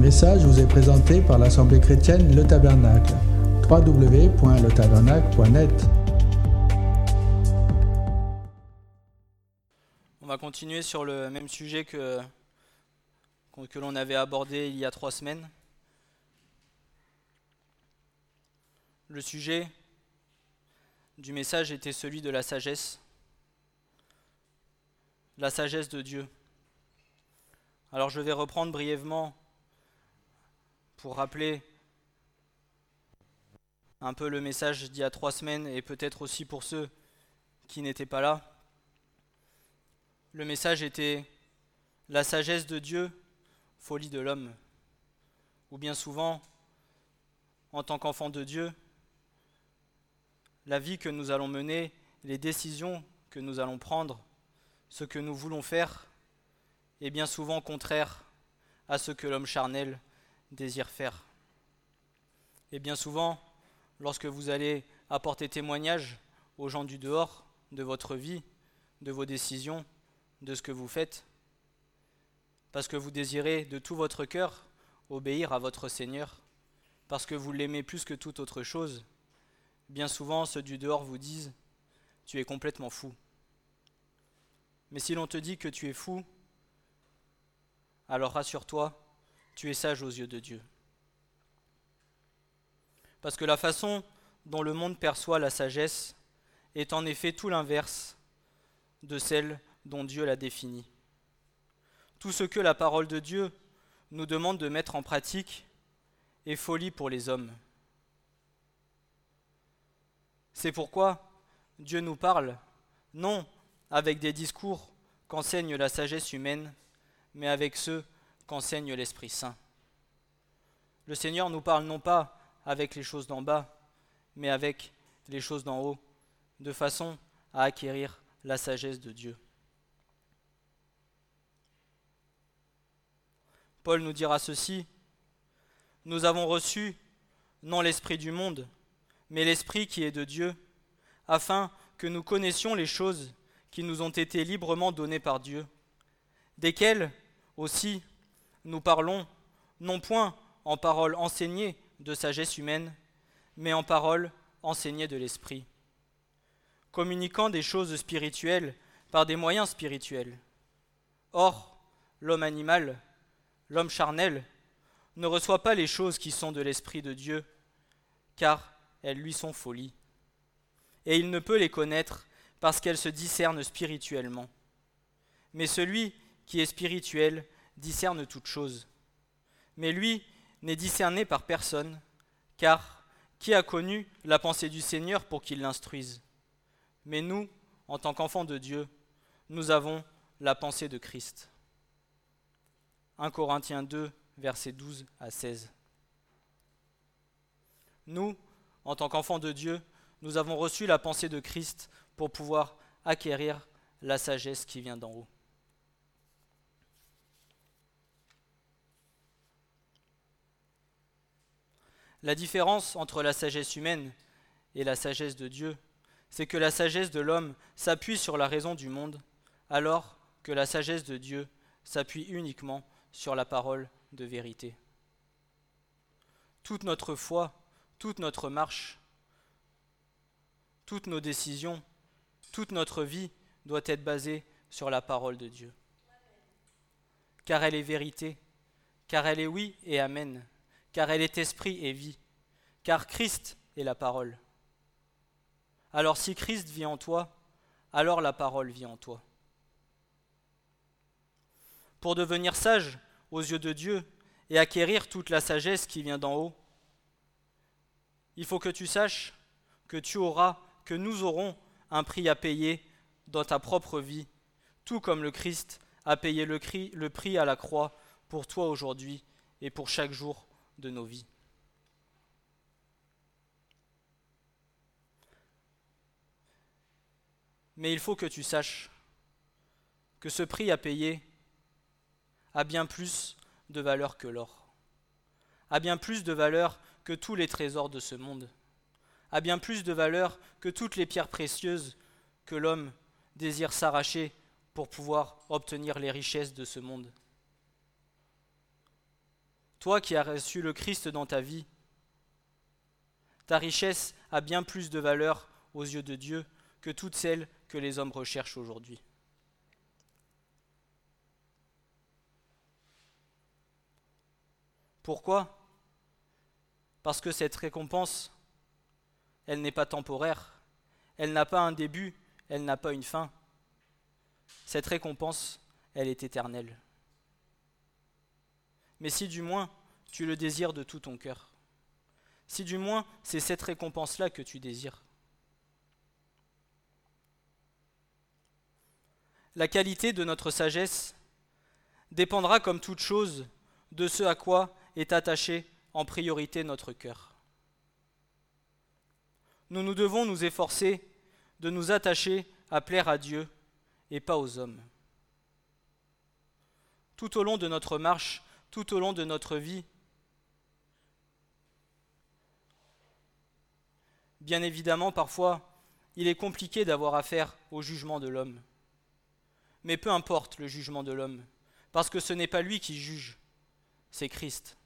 message vous est présenté par l'Assemblée chrétienne Le Tabernacle. www.letabernacle.net On va continuer sur le même sujet que, que l'on avait abordé il y a trois semaines. Le sujet du message était celui de la sagesse, la sagesse de Dieu. Alors je vais reprendre brièvement pour rappeler un peu le message d'il y a trois semaines et peut-être aussi pour ceux qui n'étaient pas là. Le message était la sagesse de Dieu, folie de l'homme. Ou bien souvent, en tant qu'enfant de Dieu, la vie que nous allons mener, les décisions que nous allons prendre, ce que nous voulons faire, est bien souvent contraire à ce que l'homme charnel désire faire. Et bien souvent, lorsque vous allez apporter témoignage aux gens du dehors de votre vie, de vos décisions, de ce que vous faites, parce que vous désirez de tout votre cœur obéir à votre Seigneur, parce que vous l'aimez plus que toute autre chose, bien souvent ceux du dehors vous disent Tu es complètement fou. Mais si l'on te dit que tu es fou, alors rassure-toi, tu es sage aux yeux de Dieu. Parce que la façon dont le monde perçoit la sagesse est en effet tout l'inverse de celle dont Dieu l'a définie. Tout ce que la parole de Dieu nous demande de mettre en pratique est folie pour les hommes. C'est pourquoi Dieu nous parle, non avec des discours qu'enseigne la sagesse humaine, mais avec ceux qu'enseigne l'Esprit Saint. Le Seigneur nous parle non pas avec les choses d'en bas, mais avec les choses d'en haut, de façon à acquérir la sagesse de Dieu. Paul nous dira ceci, Nous avons reçu non l'Esprit du monde, mais l'Esprit qui est de Dieu, afin que nous connaissions les choses qui nous ont été librement données par Dieu, desquelles aussi nous parlons, non point en parole enseignée de sagesse humaine, mais en parole enseignée de l'Esprit, communiquant des choses spirituelles par des moyens spirituels. Or, l'homme animal, l'homme charnel, ne reçoit pas les choses qui sont de l'Esprit de Dieu, car elles lui sont folies. Et il ne peut les connaître parce qu'elles se discernent spirituellement. Mais celui qui est spirituel discerne toutes choses. Mais lui n'est discerné par personne, car qui a connu la pensée du Seigneur pour qu'il l'instruise? Mais nous, en tant qu'enfants de Dieu, nous avons la pensée de Christ. 1 Corinthiens 2, versets 12 à 16. Nous, en tant qu'enfants de Dieu, nous avons reçu la pensée de Christ pour pouvoir acquérir la sagesse qui vient d'en haut. La différence entre la sagesse humaine et la sagesse de Dieu, c'est que la sagesse de l'homme s'appuie sur la raison du monde, alors que la sagesse de Dieu s'appuie uniquement sur la parole de vérité. Toute notre foi, toute notre marche, toutes nos décisions, toute notre vie doit être basée sur la parole de Dieu. Car elle est vérité, car elle est oui et amen, car elle est esprit et vie, car Christ est la parole. Alors si Christ vit en toi, alors la parole vit en toi. Pour devenir sage aux yeux de Dieu et acquérir toute la sagesse qui vient d'en haut, il faut que tu saches que tu auras, que nous aurons un prix à payer dans ta propre vie, tout comme le Christ a payé le, prix à la croix pour toi aujourd'hui et pour chaque jour de nos vies. Mais il faut que tu saches que ce prix à payer a bien plus de valeur que l'or, a bien plus de valeur que tous les trésors de ce monde, a bien plus de valeur que toutes les pierres précieuses que l'homme désire s'arracher pour pouvoir obtenir les richesses de ce monde. Toi qui as reçu le Christ dans ta vie, ta richesse a bien plus de valeur aux yeux de Dieu que toutes celles que les hommes recherchent aujourd'hui. Pourquoi? Parce que cette récompense, elle n'est pas temporaire, elle n'a pas un début, elle n'a pas une fin. Cette récompense, elle est éternelle. Mais si du moins tu le désires de tout ton cœur, si du moins c'est cette récompense-là que tu désires, la qualité de notre sagesse dépendra comme toute chose de ce à quoi est attaché en priorité notre cœur. Nous nous devons nous efforcer de nous attacher à plaire à Dieu et pas aux hommes. Tout au long de notre marche, tout au long de notre vie, bien évidemment, parfois, il est compliqué d'avoir affaire au jugement de l'homme. Mais peu importe le jugement de l'homme, parce que ce n'est pas lui qui juge, c'est Christ.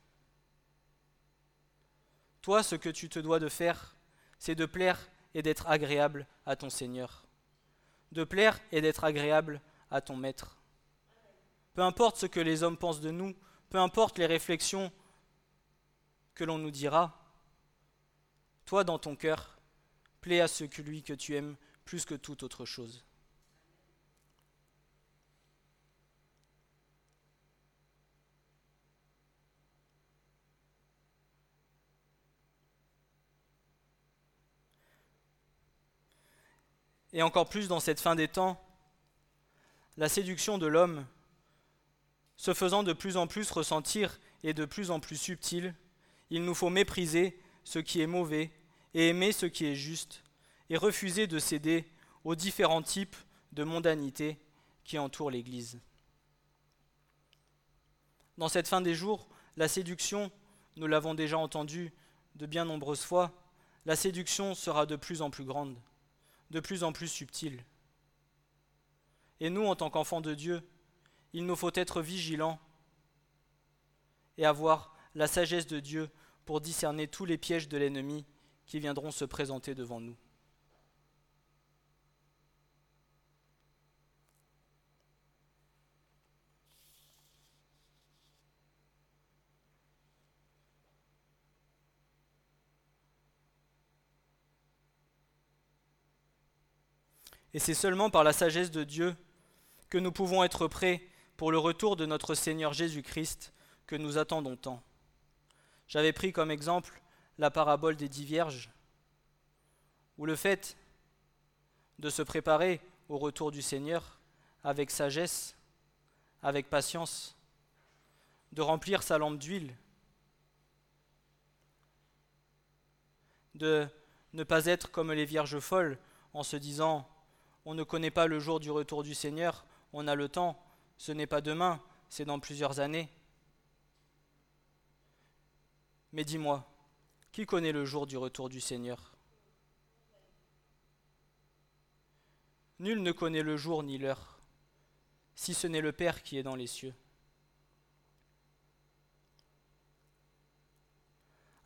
Toi, ce que tu te dois de faire, c'est de plaire et d'être agréable à ton Seigneur. De plaire et d'être agréable à ton Maître. Peu importe ce que les hommes pensent de nous, peu importe les réflexions que l'on nous dira, toi dans ton cœur, plais à celui que tu aimes plus que toute autre chose. et encore plus dans cette fin des temps, la séduction de l'homme, se faisant de plus en plus ressentir et de plus en plus subtile, il nous faut mépriser ce qui est mauvais et aimer ce qui est juste, et refuser de céder aux différents types de mondanité qui entourent l'Église. Dans cette fin des jours, la séduction, nous l'avons déjà entendu de bien nombreuses fois, la séduction sera de plus en plus grande de plus en plus subtil. Et nous, en tant qu'enfants de Dieu, il nous faut être vigilants et avoir la sagesse de Dieu pour discerner tous les pièges de l'ennemi qui viendront se présenter devant nous. Et c'est seulement par la sagesse de Dieu que nous pouvons être prêts pour le retour de notre Seigneur Jésus-Christ que nous attendons tant. J'avais pris comme exemple la parabole des dix vierges, où le fait de se préparer au retour du Seigneur avec sagesse, avec patience, de remplir sa lampe d'huile, de ne pas être comme les vierges folles en se disant on ne connaît pas le jour du retour du Seigneur, on a le temps, ce n'est pas demain, c'est dans plusieurs années. Mais dis-moi, qui connaît le jour du retour du Seigneur? Nul ne connaît le jour ni l'heure, si ce n'est le Père qui est dans les cieux.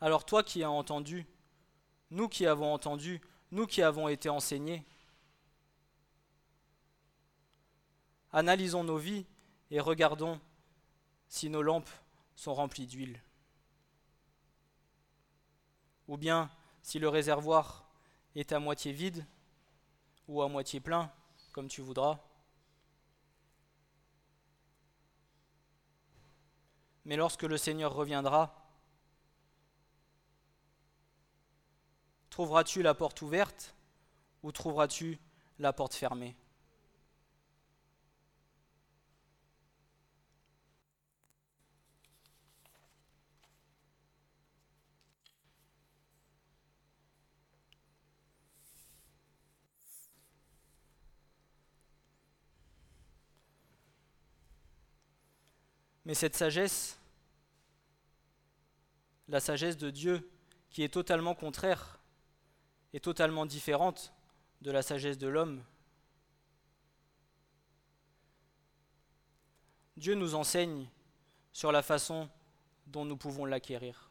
Alors toi qui as entendu, nous qui avons entendu, nous qui avons été enseignés, Analysons nos vies et regardons si nos lampes sont remplies d'huile. Ou bien si le réservoir est à moitié vide ou à moitié plein, comme tu voudras. Mais lorsque le Seigneur reviendra, trouveras-tu la porte ouverte ou trouveras-tu la porte fermée? Mais cette sagesse, la sagesse de Dieu, qui est totalement contraire et totalement différente de la sagesse de l'homme, Dieu nous enseigne sur la façon dont nous pouvons l'acquérir.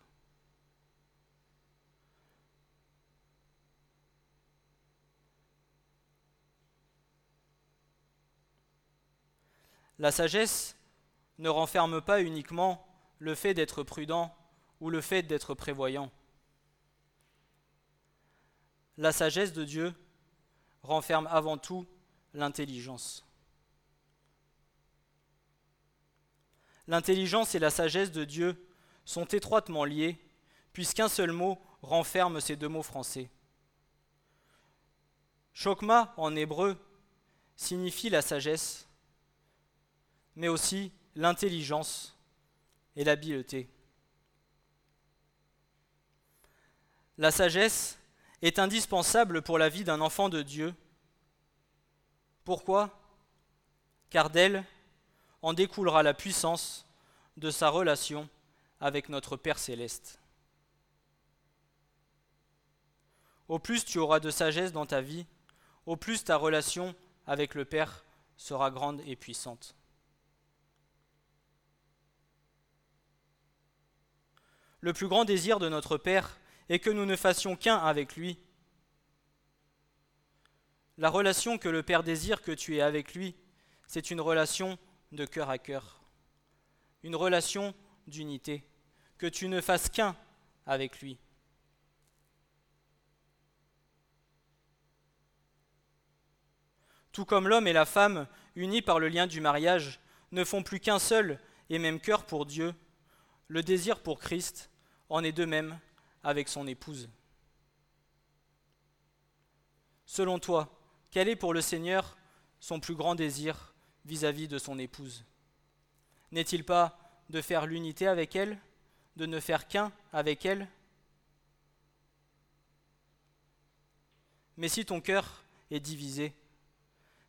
La sagesse ne renferme pas uniquement le fait d'être prudent ou le fait d'être prévoyant. La sagesse de Dieu renferme avant tout l'intelligence. L'intelligence et la sagesse de Dieu sont étroitement liées, puisqu'un seul mot renferme ces deux mots français. Chokma en hébreu signifie la sagesse, mais aussi l'intelligence et l'habileté. La sagesse est indispensable pour la vie d'un enfant de Dieu. Pourquoi? Car d'elle en découlera la puissance de sa relation avec notre Père céleste. Au plus tu auras de sagesse dans ta vie, au plus ta relation avec le Père sera grande et puissante. Le plus grand désir de notre Père est que nous ne fassions qu'un avec lui. La relation que le Père désire que tu aies avec lui, c'est une relation de cœur à cœur, une relation d'unité, que tu ne fasses qu'un avec lui. Tout comme l'homme et la femme, unis par le lien du mariage, ne font plus qu'un seul et même cœur pour Dieu, le désir pour Christ en est de même avec son épouse. Selon toi, quel est pour le Seigneur son plus grand désir vis-à-vis de son épouse? N'est-il pas de faire l'unité avec elle, de ne faire qu'un avec elle? Mais si ton cœur est divisé,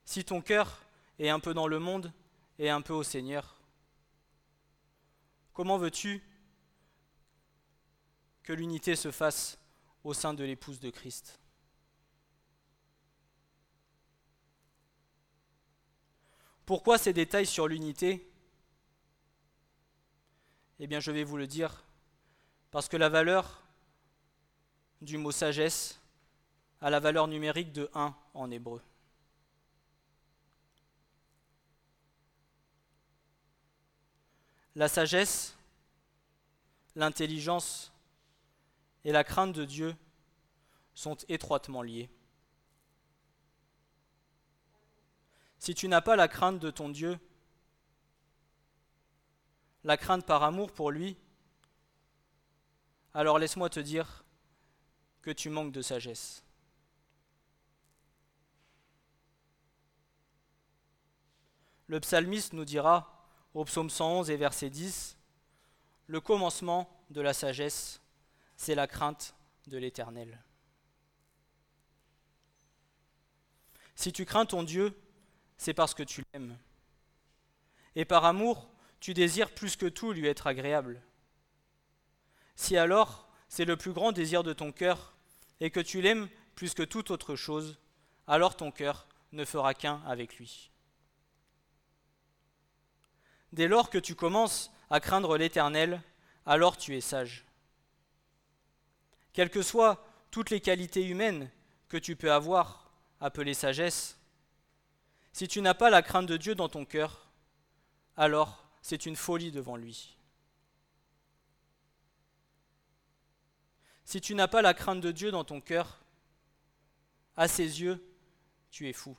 si ton cœur est un peu dans le monde et un peu au Seigneur, comment veux-tu que l'unité se fasse au sein de l'épouse de Christ. Pourquoi ces détails sur l'unité? Eh bien, je vais vous le dire, parce que la valeur du mot sagesse a la valeur numérique de 1 en hébreu. La sagesse, l'intelligence et la crainte de Dieu sont étroitement liées. Si tu n'as pas la crainte de ton Dieu, la crainte par amour pour lui, alors laisse-moi te dire que tu manques de sagesse. Le psalmiste nous dira au psaume 111 et verset 10, le commencement de la sagesse, c'est la crainte de l'Éternel. Si tu crains ton Dieu, c'est parce que tu l'aimes. Et par amour, tu désires plus que tout lui être agréable. Si alors c'est le plus grand désir de ton cœur, et que tu l'aimes plus que toute autre chose, alors ton cœur ne fera qu'un avec lui. Dès lors que tu commences à craindre l'Éternel, alors tu es sage. Quelles que soient toutes les qualités humaines que tu peux avoir, appelées sagesse, si tu n'as pas la crainte de Dieu dans ton cœur, alors c'est une folie devant lui. Si tu n'as pas la crainte de Dieu dans ton cœur, à ses yeux, tu es fou.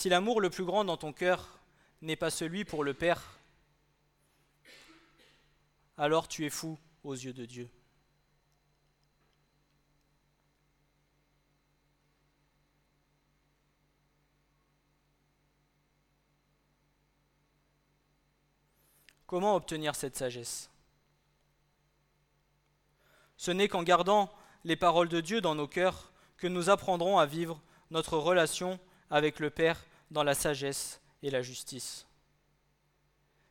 Si l'amour le plus grand dans ton cœur n'est pas celui pour le Père, alors tu es fou aux yeux de Dieu. Comment obtenir cette sagesse? Ce n'est qu'en gardant les paroles de Dieu dans nos cœurs que nous apprendrons à vivre notre relation avec le Père dans la sagesse et la justice.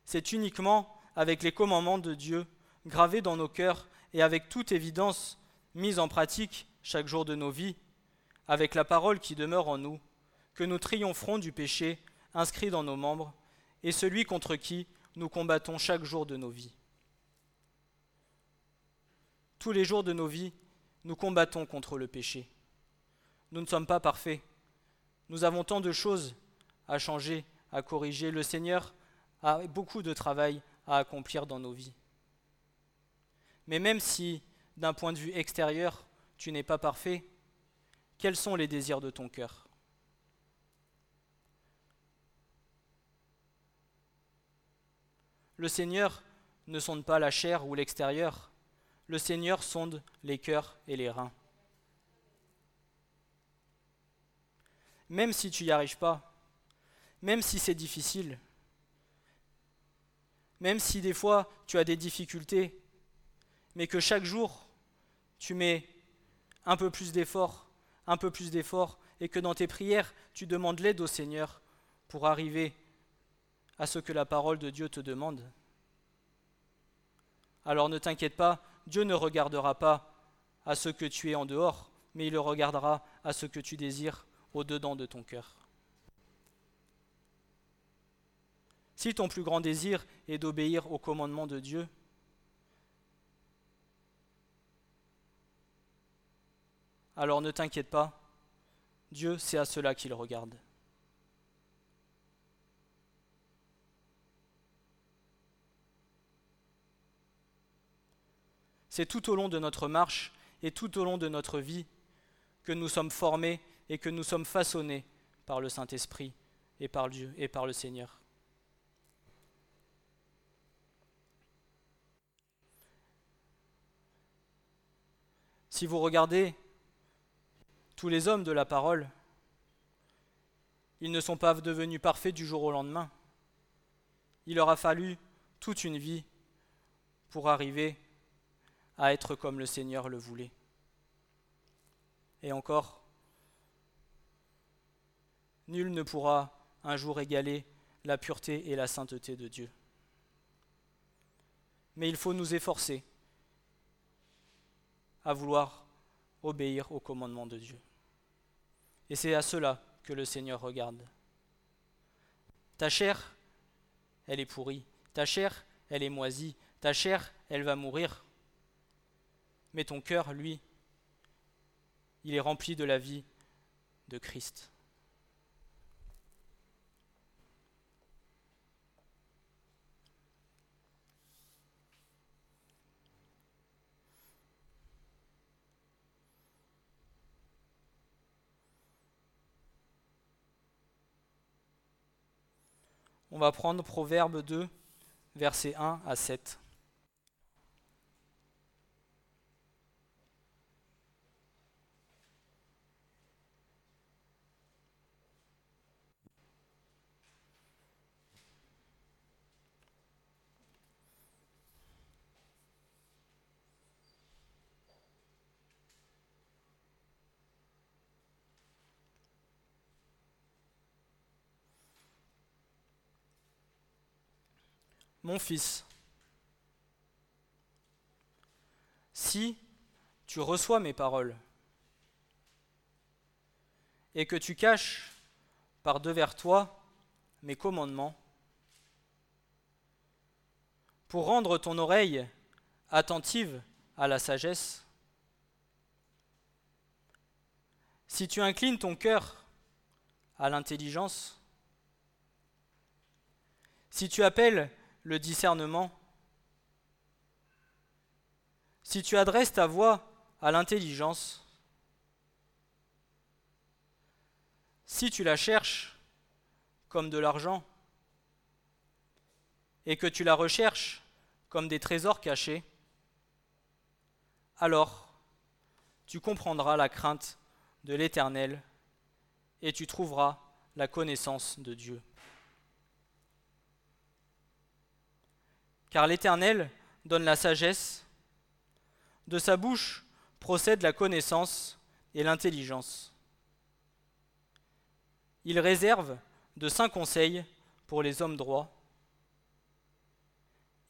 C'est uniquement avec les commandements de Dieu gravés dans nos cœurs et avec toute évidence mis en pratique chaque jour de nos vies, avec la parole qui demeure en nous, que nous triompherons du péché inscrit dans nos membres, et celui contre qui nous combattons chaque jour de nos vies. Tous les jours de nos vies, nous combattons contre le péché. Nous ne sommes pas parfaits. Nous avons tant de choses à changer, à corriger. Le Seigneur a beaucoup de travail à accomplir dans nos vies. Mais même si, d'un point de vue extérieur, tu n'es pas parfait, quels sont les désirs de ton cœur? Le Seigneur ne sonde pas la chair ou l'extérieur, le Seigneur sonde les cœurs et les reins. Même si tu n'y arrives pas, même si c'est difficile, même si des fois tu as des difficultés, mais que chaque jour tu mets un peu plus d'efforts, un peu plus d'efforts, et que dans tes prières tu demandes l'aide au Seigneur pour arriver à ce que la parole de Dieu te demande. Alors ne t'inquiète pas, Dieu ne regardera pas à ce que tu es en dehors, mais il regardera à ce que tu désires au-dedans de ton cœur. Si ton plus grand désir est d'obéir au commandement de Dieu, alors ne t'inquiète pas, Dieu, c'est à cela qu'il regarde. C'est tout au long de notre marche et tout au long de notre vie que nous sommes formés et que nous sommes façonnés par le Saint-Esprit et par Dieu et par le Seigneur. Si vous regardez tous les hommes de la parole, ils ne sont pas devenus parfaits du jour au lendemain. Il leur a fallu toute une vie pour arriver à être comme le Seigneur le voulait. Et encore, nul ne pourra un jour égaler la pureté et la sainteté de Dieu. Mais il faut nous efforcer à vouloir obéir au commandement de Dieu. Et c'est à cela que le Seigneur regarde. Ta chair, elle est pourrie. Ta chair, elle est moisie. Ta chair, elle va mourir mais ton cœur, lui, il est rempli de la vie de Christ. On va prendre Proverbe 2, versets 1 à 7. Mon fils, si tu reçois mes paroles et que tu caches par devers toi mes commandements, pour rendre ton oreille attentive à la sagesse, si tu inclines ton cœur à l'intelligence, si tu appelles le discernement. Si tu adresses ta voix à l'intelligence, si tu la cherches comme de l'argent, et que tu la recherches comme des trésors cachés, alors tu comprendras la crainte de l'Éternel et tu trouveras la connaissance de Dieu. Car l'Éternel donne la sagesse, de sa bouche procède la connaissance et l'intelligence. Il réserve de saints conseils pour les hommes droits.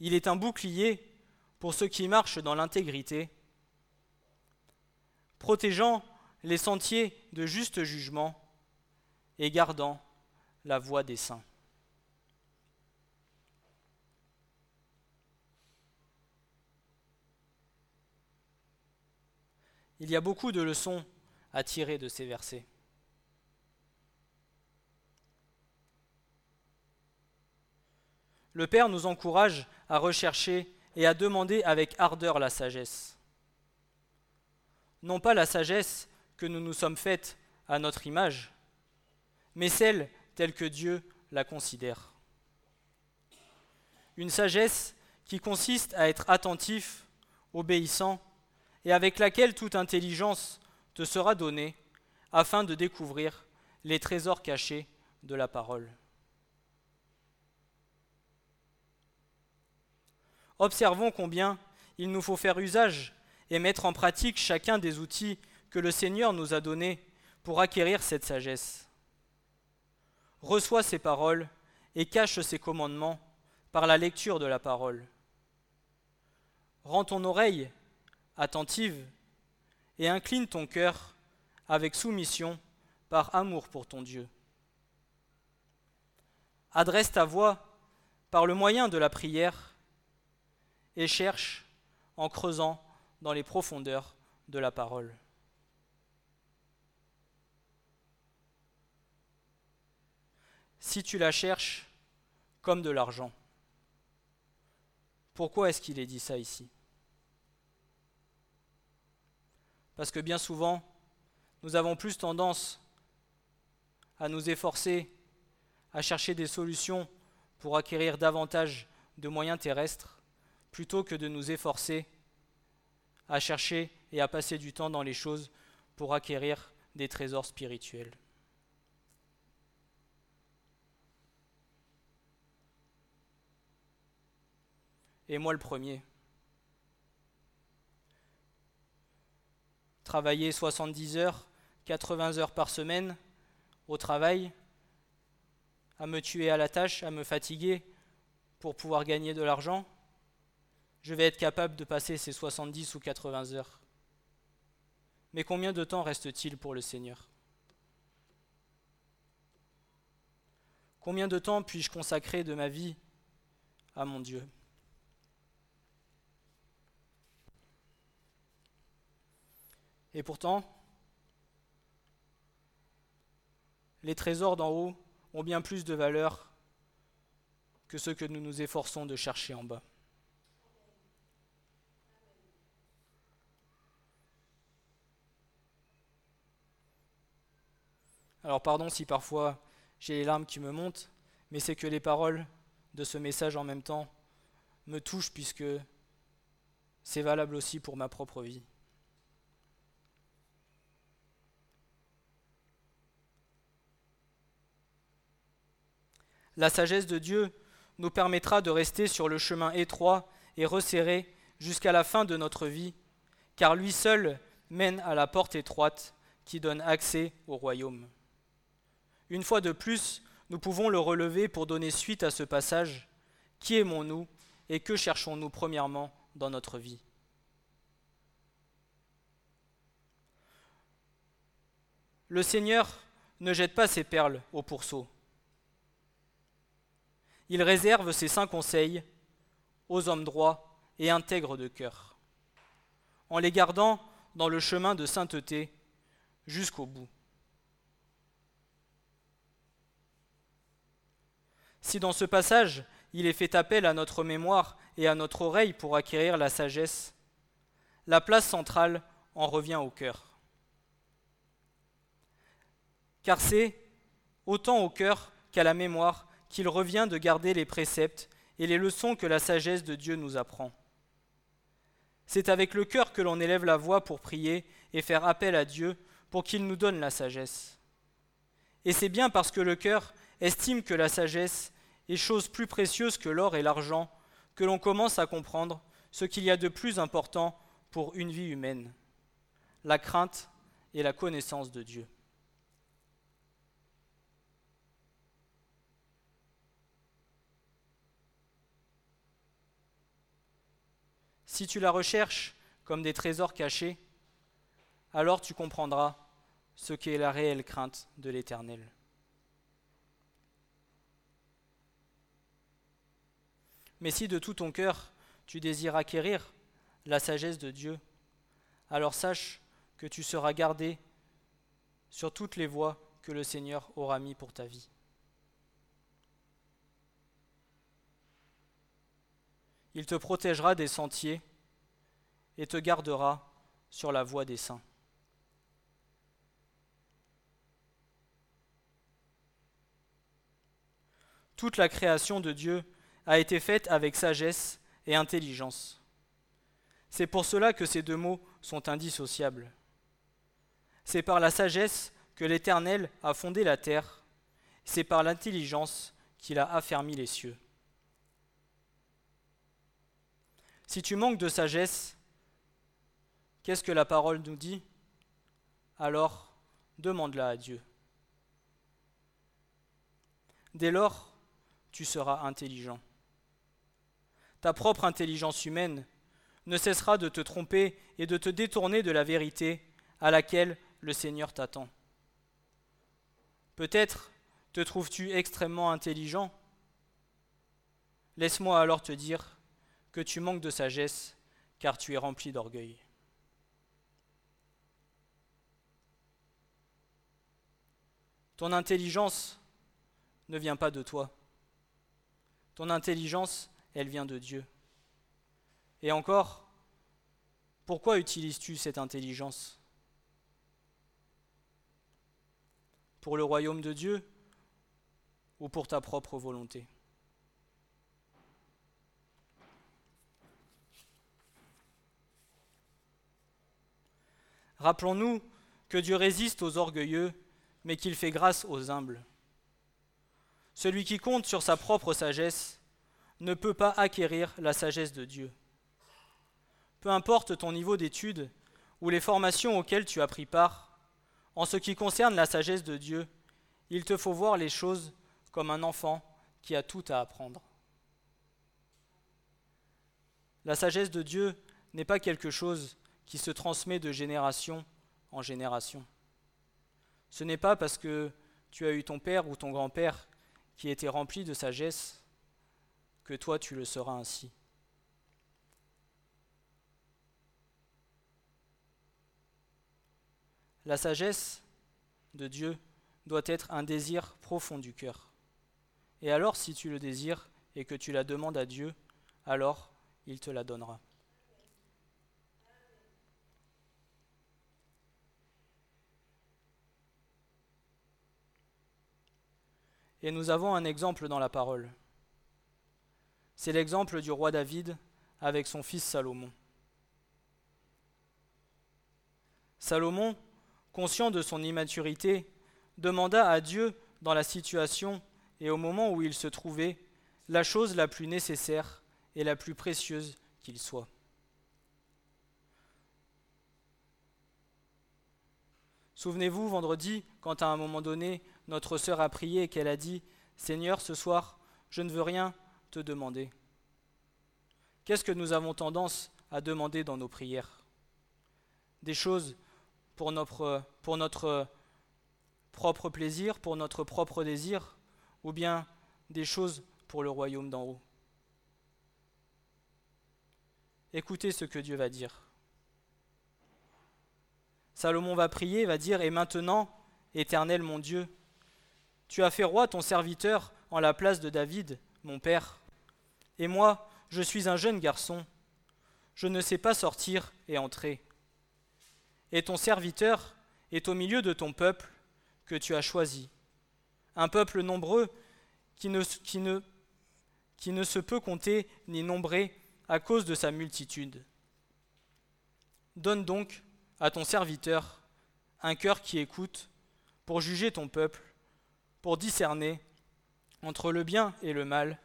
Il est un bouclier pour ceux qui marchent dans l'intégrité, protégeant les sentiers de juste jugement et gardant la voie des saints. Il y a beaucoup de leçons à tirer de ces versets. Le Père nous encourage à rechercher et à demander avec ardeur la sagesse. Non pas la sagesse que nous nous sommes faites à notre image, mais celle telle que Dieu la considère. Une sagesse qui consiste à être attentif, obéissant, et avec laquelle toute intelligence te sera donnée afin de découvrir les trésors cachés de la parole. Observons combien il nous faut faire usage et mettre en pratique chacun des outils que le Seigneur nous a donnés pour acquérir cette sagesse. Reçois ces paroles et cache ces commandements par la lecture de la parole. Rends ton oreille attentive et incline ton cœur avec soumission par amour pour ton Dieu. Adresse ta voix par le moyen de la prière et cherche en creusant dans les profondeurs de la parole. Si tu la cherches comme de l'argent, pourquoi est-ce qu'il est dit ça ici? Parce que bien souvent, nous avons plus tendance à nous efforcer, à chercher des solutions pour acquérir davantage de moyens terrestres, plutôt que de nous efforcer à chercher et à passer du temps dans les choses pour acquérir des trésors spirituels. Et moi le premier. Travailler 70 heures, 80 heures par semaine au travail, à me tuer à la tâche, à me fatiguer pour pouvoir gagner de l'argent je vais être capable de passer ces 70 ou 80 heures. Mais combien de temps reste-t-il pour le Seigneur? Combien de temps puis-je consacrer de ma vie à mon Dieu? Et pourtant, les trésors d'en haut ont bien plus de valeur que ceux que nous nous efforçons de chercher en bas. Alors pardon si parfois j'ai les larmes qui me montent, mais c'est que les paroles de ce message en même temps me touchent puisque c'est valable aussi pour ma propre vie. La sagesse de Dieu nous permettra de rester sur le chemin étroit et resserré jusqu'à la fin de notre vie, car lui seul mène à la porte étroite qui donne accès au royaume. Une fois de plus, nous pouvons le relever pour donner suite à ce passage. Qui aimons-nous et que cherchons-nous premièrement dans notre vie? Le Seigneur ne jette pas ses perles au pourceau. Il réserve ses saints conseils aux hommes droits et intègres de cœur, en les gardant dans le chemin de sainteté jusqu'au bout. Si dans ce passage, il est fait appel à notre mémoire et à notre oreille pour acquérir la sagesse, la place centrale en revient au cœur. Car c'est autant au cœur qu'à la mémoire qu'il revient de garder les préceptes et les leçons que la sagesse de Dieu nous apprend. C'est avec le cœur que l'on élève la voix pour prier et faire appel à Dieu pour qu'il nous donne la sagesse. Et c'est bien parce que le cœur estime que la sagesse est chose plus précieuse que l'or et l'argent que l'on commence à comprendre ce qu'il y a de plus important pour une vie humaine, la crainte et la connaissance de Dieu. Si tu la recherches comme des trésors cachés, alors tu comprendras ce qu'est la réelle crainte de l'Éternel. Mais si de tout ton cœur tu désires acquérir la sagesse de Dieu, alors sache que tu seras gardé sur toutes les voies que le Seigneur aura mis pour ta vie. Il te protégera des sentiers et te gardera sur la voie des saints. Toute la création de Dieu a été faite avec sagesse et intelligence. C'est pour cela que ces deux mots sont indissociables. C'est par la sagesse que l'Éternel a fondé la terre, c'est par l'intelligence qu'il a affermi les cieux. Si tu manques de sagesse, qu'est-ce que la parole nous dit? Alors, demande-la à Dieu. Dès lors, tu seras intelligent. Ta propre intelligence humaine ne cessera de te tromper et de te détourner de la vérité à laquelle le Seigneur t'attend. Peut-être te trouves-tu extrêmement intelligent Laisse-moi alors te dire que tu manques de sagesse, car tu es rempli d'orgueil. Ton intelligence ne vient pas de toi. Ton intelligence, elle vient de Dieu. Et encore, pourquoi utilises-tu cette intelligence? Pour le royaume de Dieu ou pour ta propre volonté? Rappelons-nous que Dieu résiste aux orgueilleux, mais qu'il fait grâce aux humbles. Celui qui compte sur sa propre sagesse ne peut pas acquérir la sagesse de Dieu. Peu importe ton niveau d'études ou les formations auxquelles tu as pris part, en ce qui concerne la sagesse de Dieu, il te faut voir les choses comme un enfant qui a tout à apprendre. La sagesse de Dieu n'est pas quelque chose qui se transmet de génération en génération. Ce n'est pas parce que tu as eu ton père ou ton grand-père qui était rempli de sagesse que toi tu le seras ainsi. La sagesse de Dieu doit être un désir profond du cœur. Et alors si tu le désires et que tu la demandes à Dieu, alors il te la donnera. Et nous avons un exemple dans la parole. C'est l'exemple du roi David avec son fils Salomon. Salomon, conscient de son immaturité, demanda à Dieu, dans la situation et au moment où il se trouvait, la chose la plus nécessaire et la plus précieuse qu'il soit. Souvenez-vous, vendredi, quand à un moment donné, notre sœur a prié et qu'elle a dit Seigneur, ce soir, je ne veux rien te demander. Qu'est-ce que nous avons tendance à demander dans nos prières? Des choses pour notre, propre plaisir, pour notre propre désir, ou bien des choses pour le royaume d'en haut? Écoutez ce que Dieu va dire. Salomon va prier, va dire, Et maintenant, Éternel mon Dieu, tu as fait roi ton serviteur en la place de David, mon père. Et moi, je suis un jeune garçon. Je ne sais pas sortir et entrer. Et ton serviteur est au milieu de ton peuple que tu as choisi. Un peuple nombreux qui ne, se peut compter ni nombrer à cause de sa multitude. Donne donc à ton serviteur un cœur qui écoute pour juger ton peuple pour discerner entre le bien et le mal,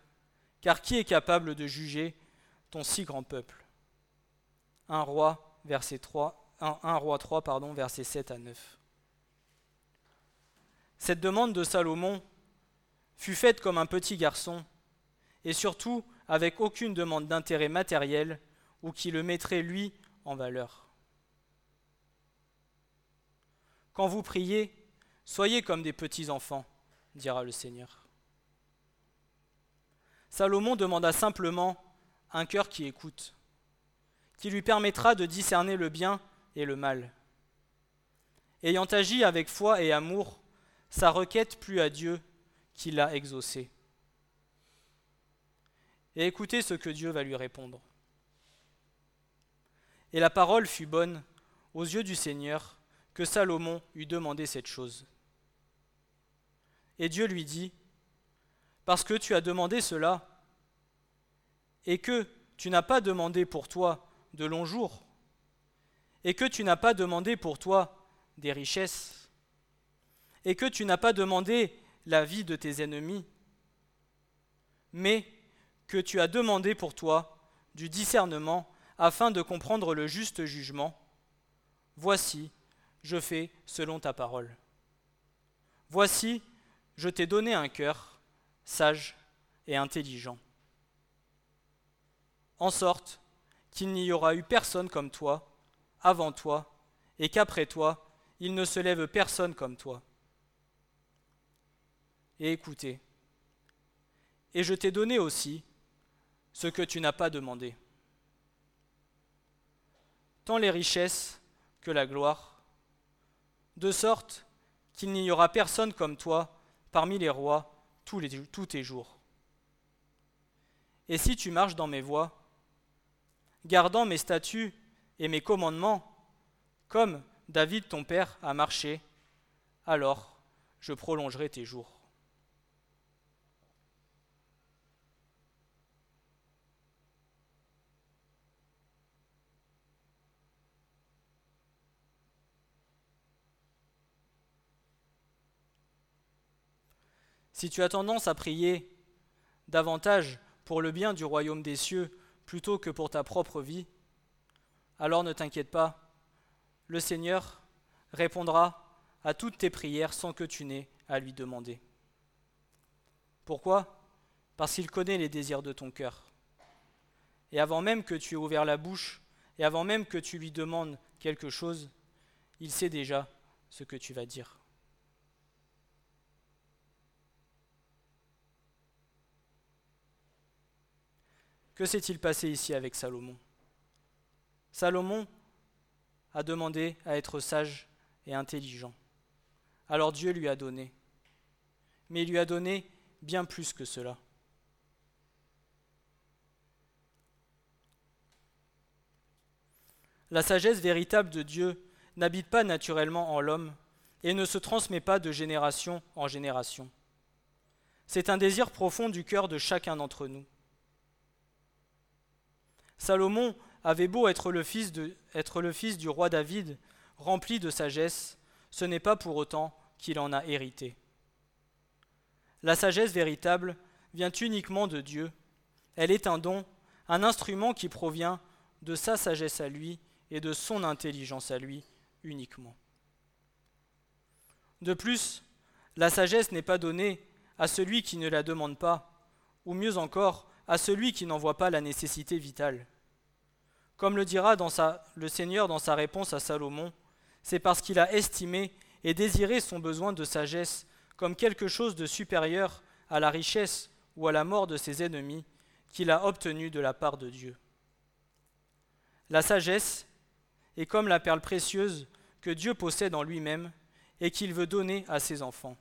car qui est capable de juger ton si grand peuple? 1 roi, verset 3, 1, roi 3, pardon, versets 7 à 9. Cette demande de Salomon fut faite comme un petit garçon, et surtout avec aucune demande d'intérêt matériel ou qui le mettrait lui en valeur. Quand vous priez, soyez comme des petits enfants, dira le Seigneur. Salomon demanda simplement un cœur qui écoute, qui lui permettra de discerner le bien et le mal. Ayant agi avec foi et amour, sa requête plut à Dieu qui l'a exaucée. Et écoutez ce que Dieu va lui répondre. Et la parole fut bonne aux yeux du Seigneur que Salomon eut demandé cette chose. Et Dieu lui dit, Parce que tu as demandé cela, et que tu n'as pas demandé pour toi de longs jours, et que tu n'as pas demandé pour toi des richesses, et que tu n'as pas demandé la vie de tes ennemis, mais que tu as demandé pour toi du discernement afin de comprendre le juste jugement, Voici, je fais selon ta parole. Voici, je t'ai donné un cœur sage et intelligent, en sorte qu'il n'y aura eu personne comme toi avant toi, et qu'après toi, il ne se lève personne comme toi. Et écoutez, et je t'ai donné aussi ce que tu n'as pas demandé tant les richesses que la gloire, de sorte qu'il n'y aura personne comme toi parmi les rois tous, tes jours. Et si tu marches dans mes voies, gardant mes statuts et mes commandements, comme David ton père a marché, alors je prolongerai tes jours. Si tu as tendance à prier davantage pour le bien du royaume des cieux plutôt que pour ta propre vie, alors ne t'inquiète pas, le Seigneur répondra à toutes tes prières sans que tu n'aies à lui demander. Pourquoi? Parce qu'il connaît les désirs de ton cœur. Et avant même que tu aies ouvert la bouche, et avant même que tu lui demandes quelque chose, il sait déjà ce que tu vas dire. Que s'est-il passé ici avec Salomon? Salomon a demandé à être sage et intelligent. Alors Dieu lui a donné. Mais il lui a donné bien plus que cela. La sagesse véritable de Dieu n'habite pas naturellement en l'homme et ne se transmet pas de génération en génération. C'est un désir profond du cœur de chacun d'entre nous. Salomon avait beau être le, fils du roi David, rempli de sagesse, ce n'est pas pour autant qu'il en a hérité. La sagesse véritable vient uniquement de Dieu. Elle est un don, un instrument qui provient de sa sagesse à lui et de son intelligence à lui uniquement. De plus, la sagesse n'est pas donnée à celui qui ne la demande pas, ou mieux encore, à celui qui n'en voit pas la nécessité vitale. Comme le dira le Seigneur dans sa réponse à Salomon, c'est parce qu'il a estimé et désiré son besoin de sagesse comme quelque chose de supérieur à la richesse ou à la mort de ses ennemis qu'il a obtenu de la part de Dieu. La sagesse est comme la perle précieuse que Dieu possède en lui-même et qu'il veut donner à ses enfants.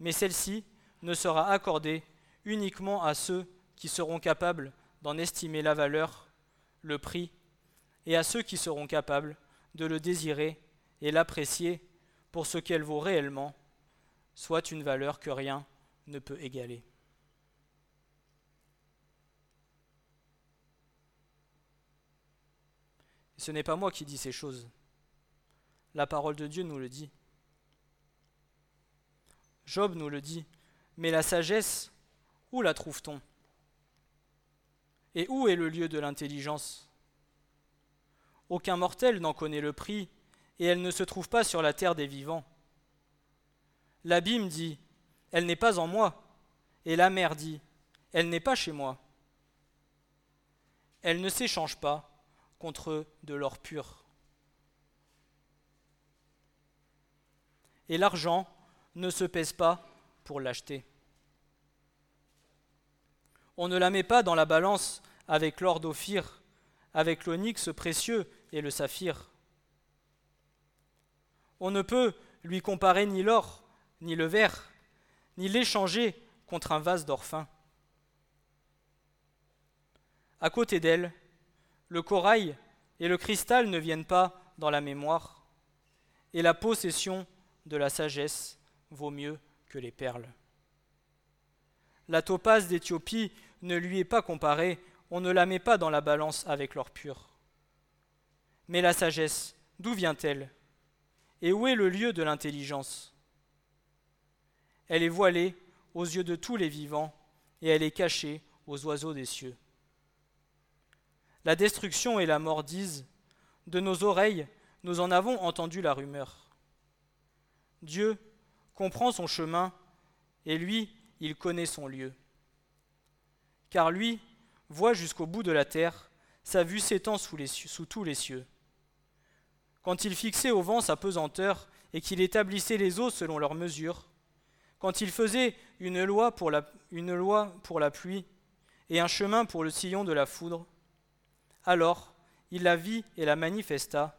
Mais celle-ci ne sera accordée uniquement à ceux qui seront capables d'en estimer la valeur, le prix, et à ceux qui seront capables de le désirer et l'apprécier pour ce qu'elle vaut réellement, soit une valeur que rien ne peut égaler. ce n'est pas moi qui dis ces choses. La parole de Dieu nous le dit. Job nous le dit. Mais la sagesse, où la trouve-t-on? Et où est le lieu de l'intelligence? Aucun mortel n'en connaît le prix, et elle ne se trouve pas sur la terre des vivants. L'abîme dit, Elle n'est pas en moi, et la mer dit, Elle n'est pas chez moi. Elle ne s'échange pas contre de l'or pur. et l'argent ne se pèse pas pour l'acheter. On ne la met pas dans la balance avec l'or d'Ophir, avec l'onyx précieux et le saphir. On ne peut lui comparer ni l'or, ni le verre, ni l'échanger contre un vase d'or fin. À côté d'elle, le corail et le cristal ne viennent pas dans la mémoire, et la possession de la sagesse vaut mieux que les perles. La topaze d'Éthiopie ne lui est pas comparée, on ne la met pas dans la balance avec l'or pur. Mais la sagesse, d'où vient-elle? Et où est le lieu de l'intelligence? Elle est voilée aux yeux de tous les vivants, et elle est cachée aux oiseaux des cieux. La destruction et la mort disent, de nos oreilles, nous en avons entendu la rumeur. Dieu comprend son chemin, et lui, il connaît son lieu. Car lui voit jusqu'au bout de la terre, sa vue s'étend sous, tous les cieux. Quand il fixait au vent sa pesanteur et qu'il établissait les eaux selon leur mesure, quand il faisait une loi pour la pluie et un chemin pour le sillon de la foudre, alors il la vit et la manifesta,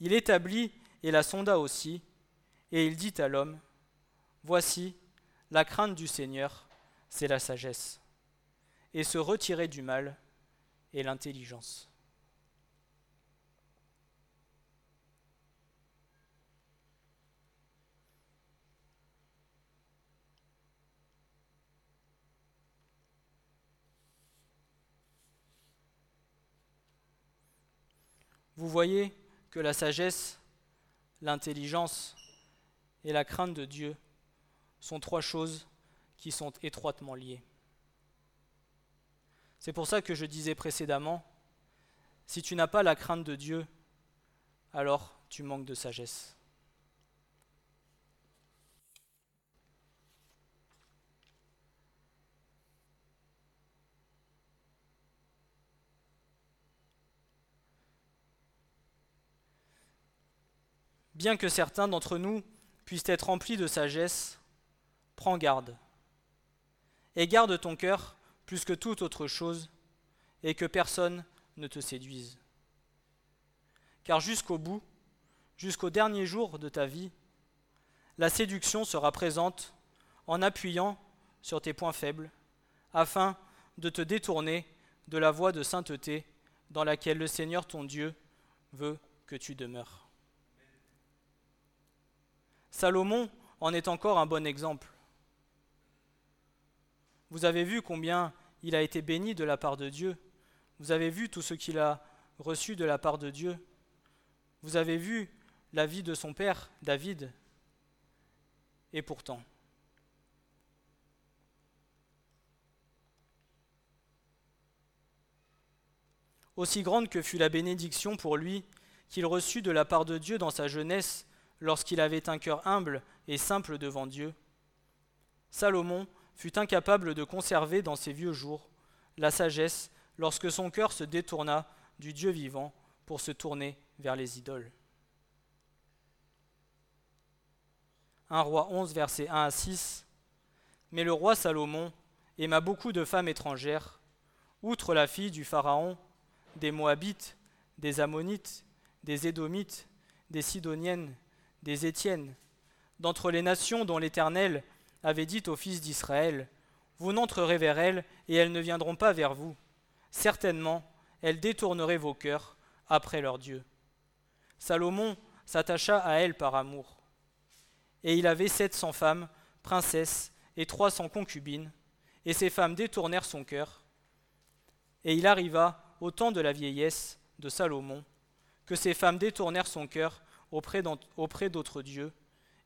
il établit et la sonda aussi, et il dit à l'homme, Voici, la crainte du Seigneur, c'est la sagesse, et se retirer du mal est l'intelligence. Vous voyez que la sagesse, l'intelligence et la crainte de Dieu sont trois choses qui sont étroitement liées. C'est pour ça que je disais précédemment, si tu n'as pas la crainte de Dieu, alors tu manques de sagesse. Bien que certains d'entre nous puissent être remplis de sagesse, prends garde. Et garde ton cœur plus que toute autre chose, et que personne ne te séduise. Car jusqu'au bout, jusqu'au dernier jour de ta vie, la séduction sera présente en appuyant sur tes points faibles, afin de te détourner de la voie de sainteté dans laquelle le Seigneur ton Dieu veut que tu demeures. Salomon en est encore un bon exemple. Vous avez vu combien il a été béni de la part de Dieu. Vous avez vu tout ce qu'il a reçu de la part de Dieu. Vous avez vu la vie de son père, David. Et pourtant, aussi grande que fut la bénédiction pour lui qu'il reçut de la part de Dieu dans sa jeunesse lorsqu'il avait un cœur humble et simple devant Dieu, Salomon fut incapable de conserver dans ses vieux jours la sagesse lorsque son cœur se détourna du Dieu vivant pour se tourner vers les idoles. 1 roi 11, versets 1 à 6. Mais le roi Salomon aima beaucoup de femmes étrangères, outre la fille du Pharaon, des Moabites, des Ammonites, des Édomites, des Sidoniennes, des Étiennes, d'entre les nations dont l'Éternel avait dit aux fils d'Israël, Vous n'entrerez vers elles, et elles ne viendront pas vers vous. Certainement, elles détourneraient vos cœurs après leur Dieu. Salomon s'attacha à elles par amour. Et il avait sept cents femmes, princesses, et trois cents concubines, et ces femmes détournèrent son cœur. Et il arriva, au temps de la vieillesse de Salomon, que ces femmes détournèrent son cœur auprès d'autres dieux,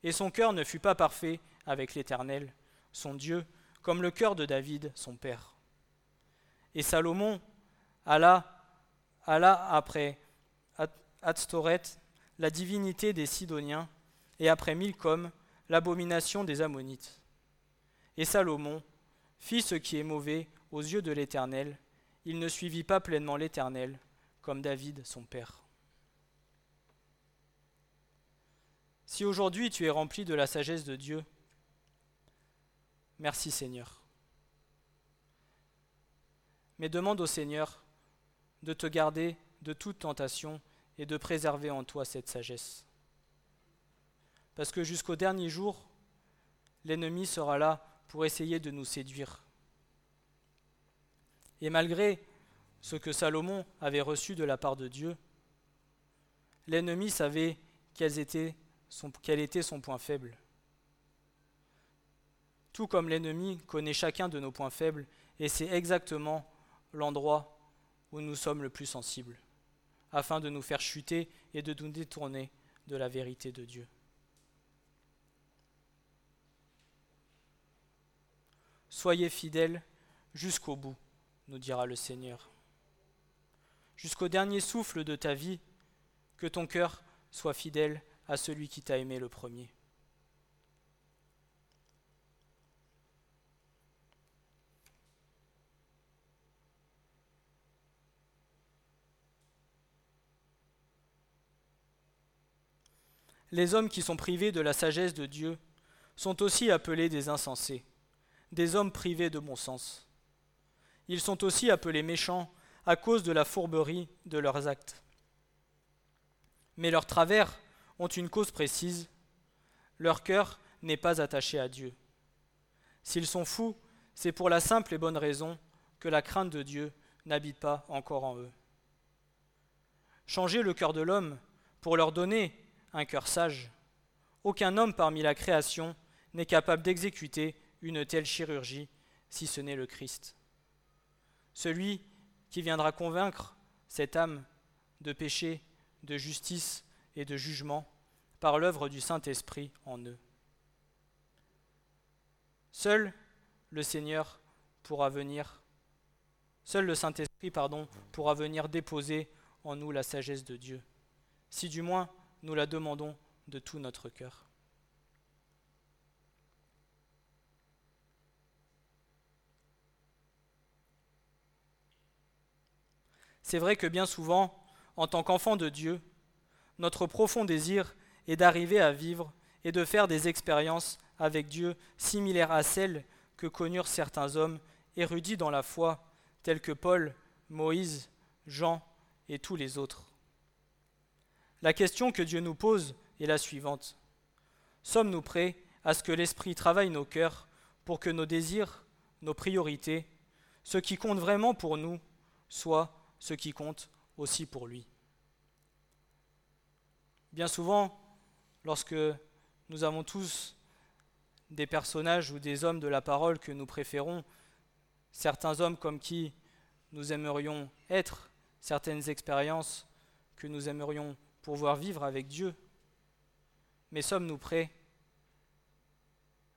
et son cœur ne fut pas parfait avec l'Éternel, son Dieu, comme le cœur de David, son père. Et Salomon alla, alla après Atstoret, la divinité des Sidoniens, et après Milcom, l'abomination des Ammonites. Et Salomon fit ce qui est mauvais aux yeux de l'Éternel, il ne suivit pas pleinement l'Éternel, comme David son père. Si aujourd'hui tu es rempli de la sagesse de Dieu, merci Seigneur. Mais demande au Seigneur de te garder de toute tentation et de préserver en toi cette sagesse. Parce que jusqu'au dernier jour, l'ennemi sera là pour essayer de nous séduire. Et malgré ce que Salomon avait reçu de la part de Dieu, l'ennemi savait quel était, son, point faible. Tout comme l'ennemi connaît chacun de nos points faibles et c'est exactement l'endroit où nous sommes le plus sensibles, afin de nous faire chuter et de nous détourner de la vérité de Dieu. Soyez fidèles jusqu'au bout, nous dira le Seigneur. Jusqu'au dernier souffle de ta vie, que ton cœur soit fidèle à celui qui t'a aimé le premier. Les hommes qui sont privés de la sagesse de Dieu sont aussi appelés des insensés des hommes privés de bon sens. Ils sont aussi appelés méchants à cause de la fourberie de leurs actes. Mais leurs travers ont une cause précise. Leur cœur n'est pas attaché à Dieu. S'ils sont fous, c'est pour la simple et bonne raison que la crainte de Dieu n'habite pas encore en eux. Changer le cœur de l'homme pour leur donner un cœur sage. Aucun homme parmi la création n'est capable d'exécuter une telle chirurgie si ce n'est le Christ. Celui qui viendra convaincre cette âme de péché, de justice et de jugement par l'œuvre du Saint-Esprit en eux. Seul le Seigneur pourra venir, seul le Saint-Esprit, pardon, pourra venir déposer en nous la sagesse de Dieu, si du moins nous la demandons de tout notre cœur. C'est vrai que bien souvent, en tant qu'enfant de Dieu, notre profond désir est d'arriver à vivre et de faire des expériences avec Dieu similaires à celles que connurent certains hommes érudits dans la foi, tels que Paul, Moïse, Jean et tous les autres. La question que Dieu nous pose est la suivante. Sommes-nous prêts à ce que l'Esprit travaille nos cœurs pour que nos désirs, nos priorités, ce qui compte vraiment pour nous, soient ce qui compte aussi pour lui? Bien souvent, lorsque nous avons tous des personnages ou des hommes de la parole que nous préférons, certains hommes comme qui nous aimerions être, certaines expériences que nous aimerions pouvoir vivre avec Dieu, mais sommes-nous prêts